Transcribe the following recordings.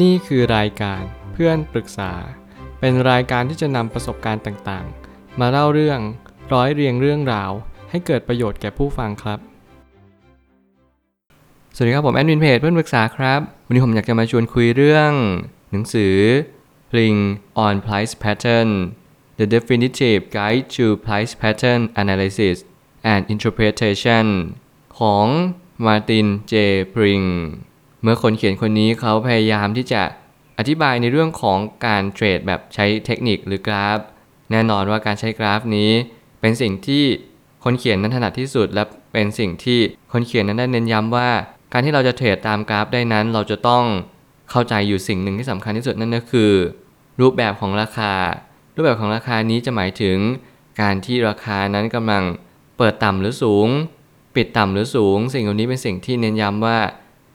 นี่คือรายการเพื่อนปรึกษา เป็นรายการที่จะนำประสบการณ์ต่างๆ มาเล่าเรื่องร้อยเรียงเรื่องราว ให้เกิดประโยชน์แก่ผู้ฟังครับ สวัสดีครับผมแอดมินเพจเพื่อนปรึกษาครับ วันนี้ผมอยากจะมาชวนคุยเรื่อง หนังสือ Pling on Price Pattern The Definitive Guide to Price Pattern Analysis and Interpretation ของ Martin J. Pring เเมื่อคนเขียนคนนี้เขาพยายามที่จะอธิบายในเรื่องของการเทรดแบบใช้เทคนิคหรือกราฟ แน่นอนว่าการใช้กราฟนี้ เป็นสิ่งที่คนเขียนนั้นถนัดที่สุด และเป็นสิ่งที่คนเขียนนั้นได้เน้นย้ำว่า การที่เราจะเทรดตามกราฟได้นั้น เราจะต้องเข้าใจอยู่สิ่งหนึ่งที่สำคัญที่สุดนั่นก็คือ รูปแบบของราคา รูปแบบของราคานี้จะหมายถึง การที่ราคานั้นกำลังเปิดต่ำหรือสูง ปิดต่ำหรือสูง สิ่งเหล่านี้เป็นสิ่งที่เน้นย้ำว่า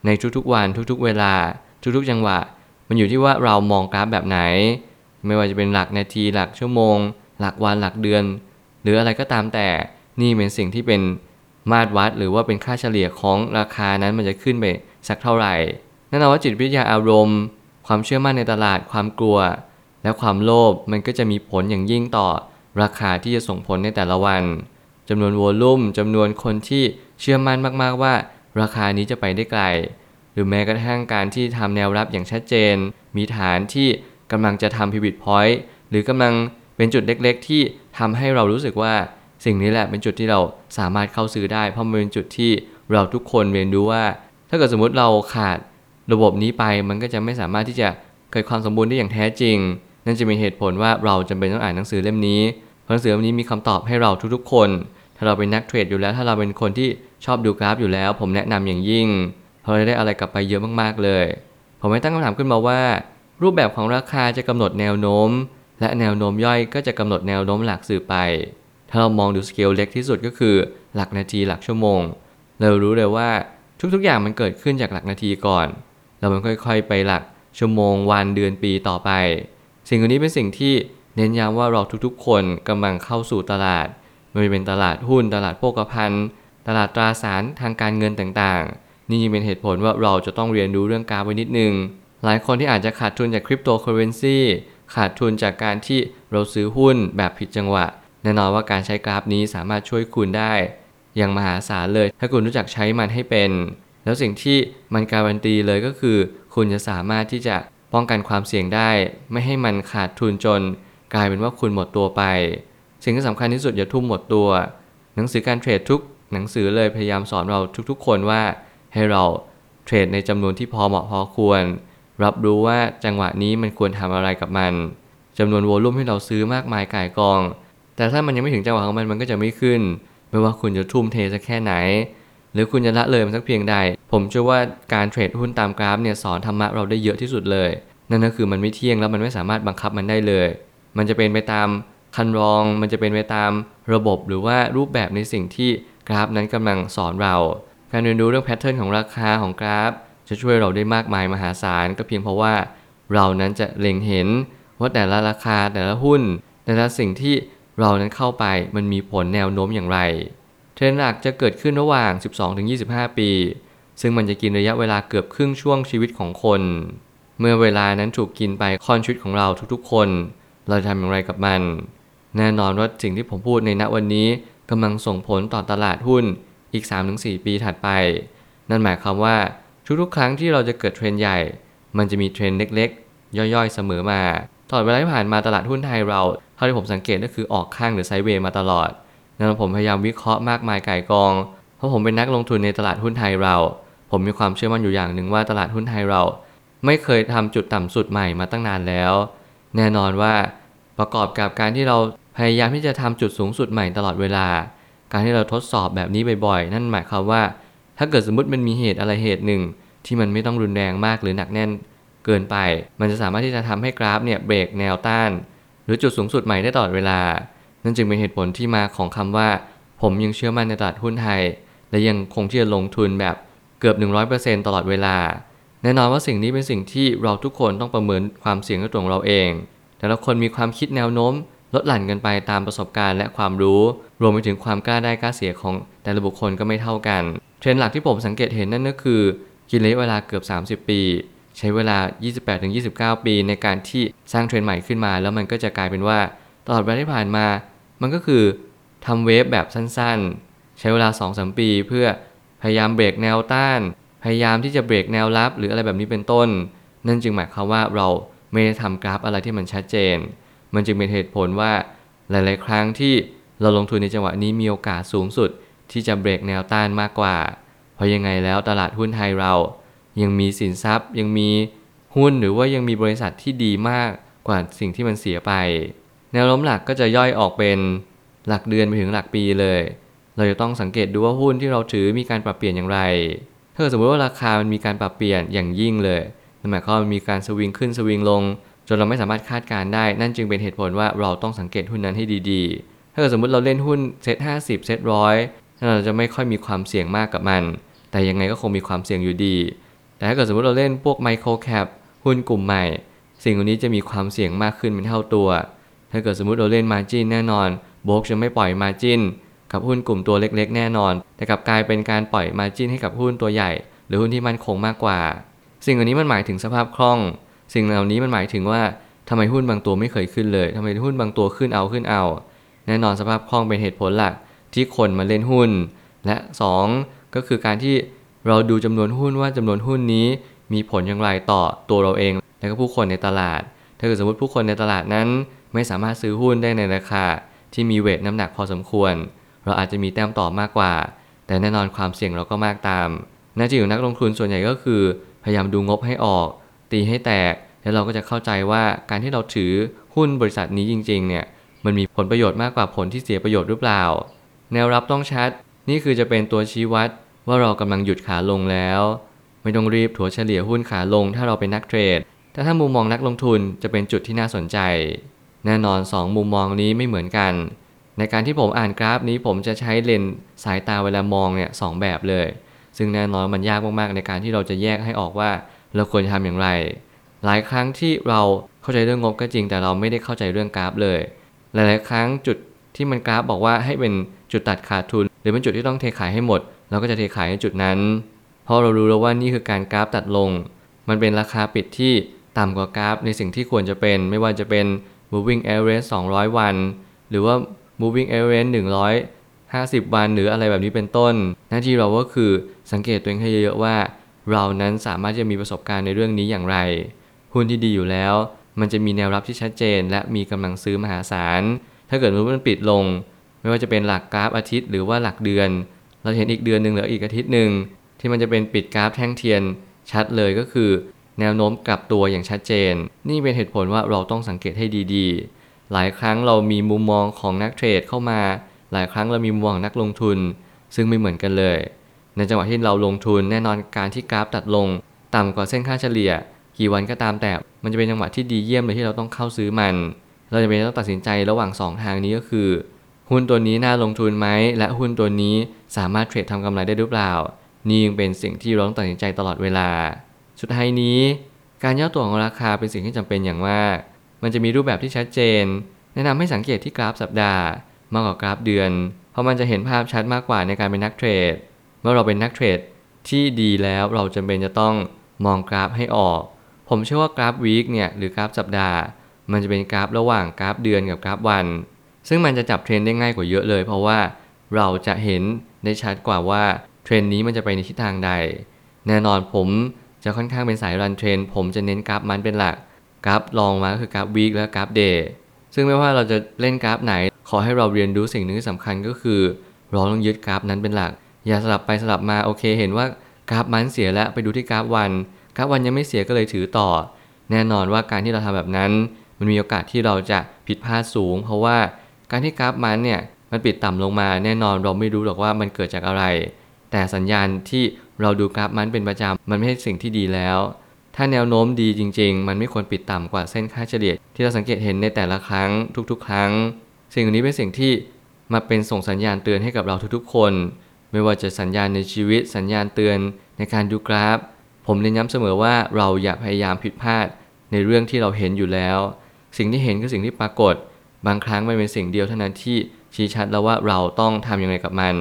ในทุกๆวันทุกๆเวลา ทุกๆจังหวะ มันอยู่ที่ว่าเรามองกราฟแบบไหน ไม่ว่าจะเป็นหลักนาทีหลักชั่วโมง หลักวันหลักเดือน หรืออะไรก็ตามแต่นี่เป็นสิ่งที่เป็นมาตรวัดหรือว่าเป็นค่าเฉลี่ยของราคานั้นมันจะขึ้นไปสักเท่าไหร่แน่นอนว่าจิตวิทยาอารมณ์ ความเชื่อมั่นในตลาดความกลัว และความโลภมันก็จะมีผลอย่างยิ่งต่อราคาที่จะส่งผลในแต่ละวันจำนวนโวลุ่มจำนวนคนที่เชื่อมั่นมากๆว่า ราคานี้จะไปได้ไกล หรือแม้กระทั่งการที่ทำแนวรับอย่างชัดเจน มีฐานที่กำลังจะทำพิวิตพอยต์หรือกำลังเป็นจุดเล็กๆ ที่ทำให้เรารู้สึกว่าสิ่งนี้แหละเป็นจุดที่เราสามารถเข้าซื้อได้ เพราะมันเป็นจุดที่เราทุกคนเรียนรู้ว่า ถ้าเกิดสมมุติเราขาดระบบนี้ไปมันก็จะไม่สามารถที่จะเกิดความสมบูรณ์ได้อย่างแท้จริง นั่นจะมีเหตุผลว่าเราจำเป็นต้องอ่านหนังสือเล่มนี้เพราะหนังสือเล่มนี้มีคำตอบให้เราทุกๆ คน ถ้าเราเป็นนักเทรดอยู่แล้ว ถ้าเราเป็นคนที่ ชอบดูกราฟอยู่แล้ว ผมแนะนำอย่างยิ่งเพราะได้อะไรกลับไปเยอะมากๆเลย ผมไม่ตั้งคำถามขึ้นมาว่า รูปแบบของราคาจะกำหนดแนวโน้ม และแนวโน้มย่อยก็จะกำหนดแนวโน้มหลักสื่อไป ถ้าเรามองดูสเกลเล็กที่สุดก็คือหลักนาทีหลักชั่วโมง เรารู้เลยว่าทุกๆอย่างมันเกิดขึ้นจากหลักนาทีก่อน แล้วมันค่อยๆ ไปหลักชั่วโมงวันเดือนปีต่อไป สิ่งนี้เป็นสิ่งที่เน้นย้ำว่าเราทุกๆ คนกำลังเข้าสู่ตลาดไม่ว่าจะเป็นตลาดหุ้นตลาดโภคภัณฑ์ ตลาดตราสารทางการเงินต่างๆ นี่เป็นเหตุผลว่าเราจะต้องเรียนรู้เรื่องกราฟไว้นิดนึง หลายคนที่อาจจะขาดทุนจากคริปโตเคอเรนซีขาดทุนจากการที่เราซื้อหุ้นแบบผิดจังหวะ แน่นอนว่าการใช้กราฟนี้สามารถช่วยคุณได้ อย่างมหาศาลเลย ถ้าคุณรู้จักใช้มันให้เป็น แล้วสิ่งที่มันการันตีเลยก็คือ คุณจะสามารถที่จะป้องกันความเสี่ยงได้ ไม่ให้มันขาดทุนจน กลายเป็นว่าคุณหมดตัวไป สิ่งที่สำคัญที่สุดอย่าทุ่มหมดตัว หนังสือการเทรดทุก หนังสือเลยพยายามสอนเราทุกๆ คนว่าให้เราเทรดในจำนวนที่พอเหมาะพอควร รับรู้ว่าจังหวะนี้มันควรทำอะไรกับมันจำนวนโวลุ่มที่เราซื้อมากมายก่ายกอง แต่ถ้ามันยังไม่ถึงจังหวะของมันมันก็จะไม่ขึ้น ไม่ว่าคุณจะทุ่มเทสักแค่ไหน หรือคุณจะละเลยมันสักเพียงใด ผมเชื่อว่าการ trade หุ้นตามกราฟเนี่ยสอนธรรมะเราได้เยอะที่สุดเลย นั่นก็คือมันไม่เที่ยงแล้วมันไม่สามารถบังคับมันได้เลย มันจะเป็นไปตามครรลอง มันจะเป็นไปตามระบบหรือว่ารูปแบบในสิ่งที่ กราฟนั้นกำลังสอนเรา การเรียนรู้เรื่อง pattern ของราคาของกราฟ จะช่วยเราได้มากมายมหาศาลก็เพียงเพราะว่า เรานั้นจะเล็งเห็นว่าแต่ละราคาแต่ละหุ้น แต่ละสิ่งที่เรานั้นเข้าไปมันมีผลแนวโน้มอย่างไร เทรนด์หลักจะเกิดขึ้นระหว่าง 12-25 ปี ซึ่งมันจะกินระยะเวลาเกือบครึ่งช่วงชีวิตของคน เมื่อเวลานั้นถูกกินไปคอนชีวิตของเราทุกๆ คน เราจะทำอย่างไรกับมัน แน่นอนว่าสิ่งที่ผมพูดในณวันนี้ กำลังส่งผลต่อตลาดหุ้นอีก 3-4 ปีถัดไป นั่นหมายความว่าทุกๆ ครั้งที่เราจะเกิดเทรนด์ใหญ่ มันจะมีเทรนด์เล็กๆ ย่อยๆ เสมอมา ตลอดเวลาที่ผ่านมาตลาดหุ้นไทยเราเท่าที่ผมสังเกตก็คือออกข้างหรือไซเวย์มาตลอด นั่นผมพยายามวิเคราะห์มากมายไก่กอง เพราะผมเป็นนักลงทุนในตลาดหุ้นไทยเรา ผมมีความเชื่อมั่นอยู่อย่างหนึ่งว่าตลาดหุ้นไทยเรา ไม่เคยทำจุดต่ำสุดใหม่มาตั้งนานแล้ว แน่นอนว่าประกอบกับการที่เรา พยายามที่จะทำจุดสูงสุดใหม่ตลอดเวลา การที่เราทดสอบแบบนี้บ่อยๆ นั่นหมายความว่า ถ้าเกิดสมมติมันมีเหตุอะไรเหตุหนึ่ง ที่มันไม่ต้องรุนแรงมากหรือหนักแน่น เกินไป มันจะสามารถที่จะทำให้กราฟเนี่ยเบรกแนวต้าน หรือจุดสูงสุดใหม่ได้ตลอดเวลา นั่นจึงเป็นเหตุผลที่มาของคำว่า ผมยังเชื่อมั่นในตลาดหุ้นไทย และยังคงที่จะลงทุนแบบเกือบ 100%ตลอดเวลา แน่นอนว่าสิ่งนี้เป็นสิ่งที่เราทุกคนต้องประเมินความเสี่ยงด้วยตัวของเราเอง แต่ละคนมีความคิดแนวโน้ม ลดหลั่นกันไปตามประสบการณ์และความรู้ รวมไปถึงความกล้าได้กล้าเสียของแต่ละบุคคลก็ไม่เท่ากัน เทรนด์หลักที่ผมสังเกตเห็นนั่นก็คือ กินระยะเวลาเกือบ 30 ปี ใช้เวลา 28-29 ปีในการที่สร้างเทรนด์ใหม่ขึ้นมา แล้วมันก็จะกลายเป็นว่า ตลอดเวลาที่ผ่านมา มันก็คือทำ wave แบบสั้นๆ ใช้เวลา 2-3 ปี เพื่อพยายามเบรกแนวต้าน พยายามที่จะเบรกแนวรับ หรืออะไรแบบนี้เป็นต้น นั่นจึงหมายความว่าเราไม่ได้ทำกราฟอะไรที่มันชัดเจน มันจึงเป็นเหตุผลว่าหลาย ๆ ครั้งที่เราลงทุนในจังหวะนี้มีโอกาสสูงสุด ที่จะเบรกแนวต้านมากกว่า เพราะยังไงแล้วตลาดหุ้นไทยเรา ยังมีสินทรัพย์ ยังมีหุ้นหรือว่ายังมีบริษัทที่ดีมากกว่าสิ่งที่มันเสียไป แนวโน้มหลักก็จะย่อยออกเป็นหลักเดือนไปถึงหลักปีเลย เราจะต้องสังเกตดูว่าหุ้นที่เราถือมีการปรับเปลี่ยนอย่างไร ถ้าสมมติว่าราคามันมีการปรับเปลี่ยนอย่างยิ่งเลยนั่นหมายความว่ามีการสวิงขึ้นสวิงลง จนเราไม่สามารถคาดการณ์ได้ นั่นจึงเป็นเหตุผลว่าเราต้องสังเกตหุ้นนั้นให้ดีๆ ถ้าเกิดสมมติเราเล่นหุ้นเซ็ตห้าสิบเซ็ตร้อยเราจะไม่ค่อยมีความเสี่ยงมากกับมัน แต่ยังไงก็คงมีความเสี่ยงอยู่ดี แต่ถ้าเกิดสมมติเราเล่นพวก microcap หุ้นกลุ่มใหม่ สิ่งเหล่านี้จะมีความเสี่ยงมากขึ้นเป็นเท่าตัว ถ้าเกิดสมมติเราเล่น margin แน่นอนโบรกจะไม่ปล่อย marginกับหุ้นกลุ่มตัวเล็กๆ แน่นอน แต่กลับกลายเป็นการปล่อยมาจินให้กับหุ้นตัวใหญ่ หรือหุ้นที่มั่นคงมากกว่า สิ่งเหล่านี้มันหมายถึงสภาพคล่อง สิ่งเหล่านี้มันหมายถึงว่าทำไมหุ้นบางตัวไม่เคยขึ้นเลยทำไมหุ้นบางตัวขึ้นเอาขึ้นเอา แน่นอนสภาพคล่องเป็นเหตุผลหลักที่คนมาเล่นหุ้น และ 2 ก็คือการที่เราดูจำนวนหุ้นว่าจำนวนหุ้นนี้มีผลอย่างไรต่อตัวเราเอง และก็ผู้คนในตลาด ถ้าเกิดสมมติผู้คนในตลาดนั้นไม่สามารถซื้อหุ้นได้ในราคาที่มีเวทน้ำหนักพอสมควร เราอาจจะมีแต้มต่อมากกว่า แต่แน่นอนความเสี่ยงเราก็มากตามหน้าที่ของนักลงทุนส่วนใหญ่ก็คือ พยายามดูงบให้ออก ตีให้แตก แล้วเราก็จะเข้าใจว่าการที่เราถือหุ้นบริษัทนี้จริงๆเนี่ยมันมีผลประโยชน์มากกว่าผลที่เสียประโยชน์หรือเปล่า แนวรับต้องชัด นี่คือจะเป็นตัวชี้วัดว่าเรากำลังหยุดขาลงแล้ว ไม่ต้องรีบถัวเฉลี่ยหุ้นขาลง ถ้าเราเป็นนักเทรดแต่ถ้ามุมมองนักลงทุนจะเป็นจุดที่น่าสนใจ แน่นอน 2 มุมมองนี้ไม่เหมือนกัน ในการที่ผมอ่านกราฟนี้ผมจะใช้เลนส์สายตาเวลามองเนี่ยสแบบเลย ซึ่งแน่นอนมันยากมากๆในการที่เราจะแยกให้ออกว่า เราควรจะทำอย่างไร หลายครั้งที่เราเข้าใจเรื่องงบก็จริง แต่เราไม่ได้เข้าใจเรื่องกราฟเลย หลาย ๆ ครั้งจุดที่มันกราฟบอกว่าให้เป็นจุดตัดขาดทุน หรือเป็นจุดที่ต้องเทขายให้หมด เราก็จะเทขายในจุดนั้น เพราะเรารู้แล้วว่านี่คือการกราฟตัดลง มันเป็นราคาปิดที่ต่ำกว่ากราฟในสิ่งที่ควรจะเป็น ไม่ว่าจะเป็น moving average 200 วัน หรือว่า moving average 150 วันหรืออะไรแบบนี้เป็นต้น หน้าที่เราก็คือสังเกตตัวเองให้เยอะๆว่า เรานั้นสามารถจะมีประสบการณ์ในเรื่องนี้อย่างไร หุ้นที่ดีอยู่แล้ว มันจะมีแนวรับที่ชัดเจน และมีกำลังซื้อมหาศาล ถ้าเกิดมันปิดลง ไม่ว่าจะเป็นหลักกราฟอาทิตย์หรือว่าหลักเดือน เราเห็นอีกเดือนหนึ่งหรืออีกอาทิตย์หนึ่งที่มันจะเป็นปิดกราฟแท่งเทียนชัดเลยก็คือ แนวโน้มกลับตัวอย่างชัดเจน นี่เป็นเหตุผลว่าเราต้องสังเกตให้ดีๆ หลายครั้งเรามีมุมมองของนักเทรดเข้ามา หลายครั้งเรามีมุมมองนักลงทุน ซึ่งไม่เหมือนกันเลย ในจังหวะที่เราลงทุนแน่นอนการที่กราฟตัดลง ต่ำกว่าเส้นค่าเฉลี่ย กี่วันก็ตามแต่ มันจะเป็นจังหวะที่ดีเยี่ยมเลยที่เราต้องเข้าซื้อมัน เราจะเป็นต้องตัดสินใจระหว่าง 2 ทางนี้ก็คือ หุ้นตัวนี้น่าลงทุนไหมและหุ้นตัวนี้สามารถเทรดทำกำไรได้หรือเปล่า นี่ยังเป็นสิ่งที่เราต้องตัดสินใจตลอดเวลา สุดท้ายนี้ การย่อตัวของราคาเป็นสิ่งที่จำเป็นอย่างมาก มันจะมีรูปแบบที่ชัดเจน แนะนำให้สังเกตที่กราฟสัปดาห์มากกว่ากราฟเดือน เพราะมันจะเห็นภาพชัดมากกว่าในการเป็นนักเทรด เมื่อเราเป็นนักเทรดที่ดีแล้วเราจำเป็นจะต้องมองกราฟให้ออก ผมเชื่อว่ากราฟวีคเนี่ยหรือกราฟสัปดาห์ มันจะเป็นกราฟระหว่างกราฟเดือนกับกราฟวัน ซึ่งมันจะจับเทรนได้ง่ายกว่าเยอะเลย เพราะว่าเราจะเห็นได้ชัดกว่าว่าเทรนนี้มันจะไปในทิศทางใด แน่นอนผมจะค่อนข้างเป็นสาย run trend ผมจะเน้นกราฟ month เป็นหลักกราฟรองมาก็คือกราฟ week และกราฟ day ซึ่งไม่ว่าเราจะเล่นกราฟไหน ขอให้เราเรียนรู้สิ่งหนึ่งที่สำคัญก็คือ เราต้องยึดกราฟนั้นเป็นหลัก อย่าสลับไปสลับมาโอเค เห็นว่ากราฟมันเสียแล้วไปดูที่กราฟวันกราฟวันยังไม่เสียก็เลยถือต่อ แน่นอนว่าการที่เราทำแบบนั้น มันมีโอกาสที่เราจะผิดพลาดสูง เพราะว่าการที่กราฟมันเนี่ยมันปิดต่ำลงมาแน่นอนเราไม่รู้หรอกว่ามันเกิดจากอะไร แต่สัญญาณที่เราดูกราฟมันเป็นประจำมันไม่ใช่สิ่งที่ดีแล้ว ถ้าแนวโน้มดีจริง ๆ มันไม่ควรปิดต่ำกว่าเส้นค่าเฉลี่ยที่เราสังเกตเห็นในแต่ละครั้งทุกๆ ครั้ง สิ่งนี้เป็นสิ่งที่มาเป็นส่งสัญญาณเตือนให้กับเราทุกๆ คน ไม่ว่าจะสัญญาณในชีวิต สัญญาณเตือนในการดูกราฟ ผมเน้นย้ำเสมอว่าเราอย่าพยายามผิดพลาดในเรื่องที่เราเห็นอยู่แล้ว สิ่งที่เห็นคือสิ่งที่ปรากฏ บางครั้งมันเป็นสิ่งเดียวเท่านั้นที่ชี้ชัดแล้วว่าเราต้องทำยังไงกับมัน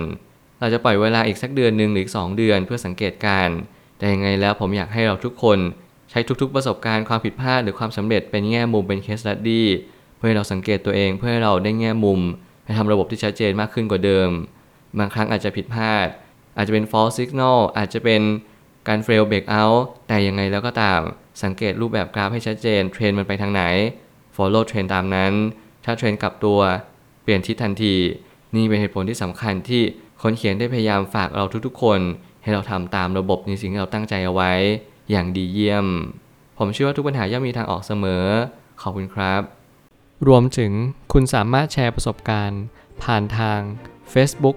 เราจะปล่อยเวลาอีกสักเดือนหนึ่งหรือสองเดือนเพื่อสังเกตการแต่ยังไงแล้วผมอยากให้เราทุกคนใช้ทุกๆ ประสบการณ์ความผิดพลาดหรือความสำเร็จเป็นแง่มุมเป็น case study เพื่อให้เราสังเกตตัวเองเพื่อให้เราได้แง่มุมไปทำระบบที่ชัดเจนมากขึ้นกว่าเดิม บางครั้งอาจจะผิดพลาด อาจจะเป็น false signal อาจจะเป็นการ fail break out แต่ยังไงแล้วก็ตามสังเกตรูปแบบกราฟให้ชัดเจน เทรนมันไปทางไหน follow เทรนตามนั้น ถ้าเทรนกลับตัวเปลี่ยนทิศทันที นี่เป็นเหตุผลที่สำคัญที่คนเขียนได้พยายามฝากเราทุกๆ คน ให้เราทำตามระบบในสิ่งที่เราตั้งใจเอาไว้ อย่างดีเยี่ยม ผมเชื่อว่าทุกปัญหาย่อมมีทางออกเสมอ ขอบคุณครับ รวมถึงคุณสามารถแชร์ประสบการณ์ ผ่านทาง Facebook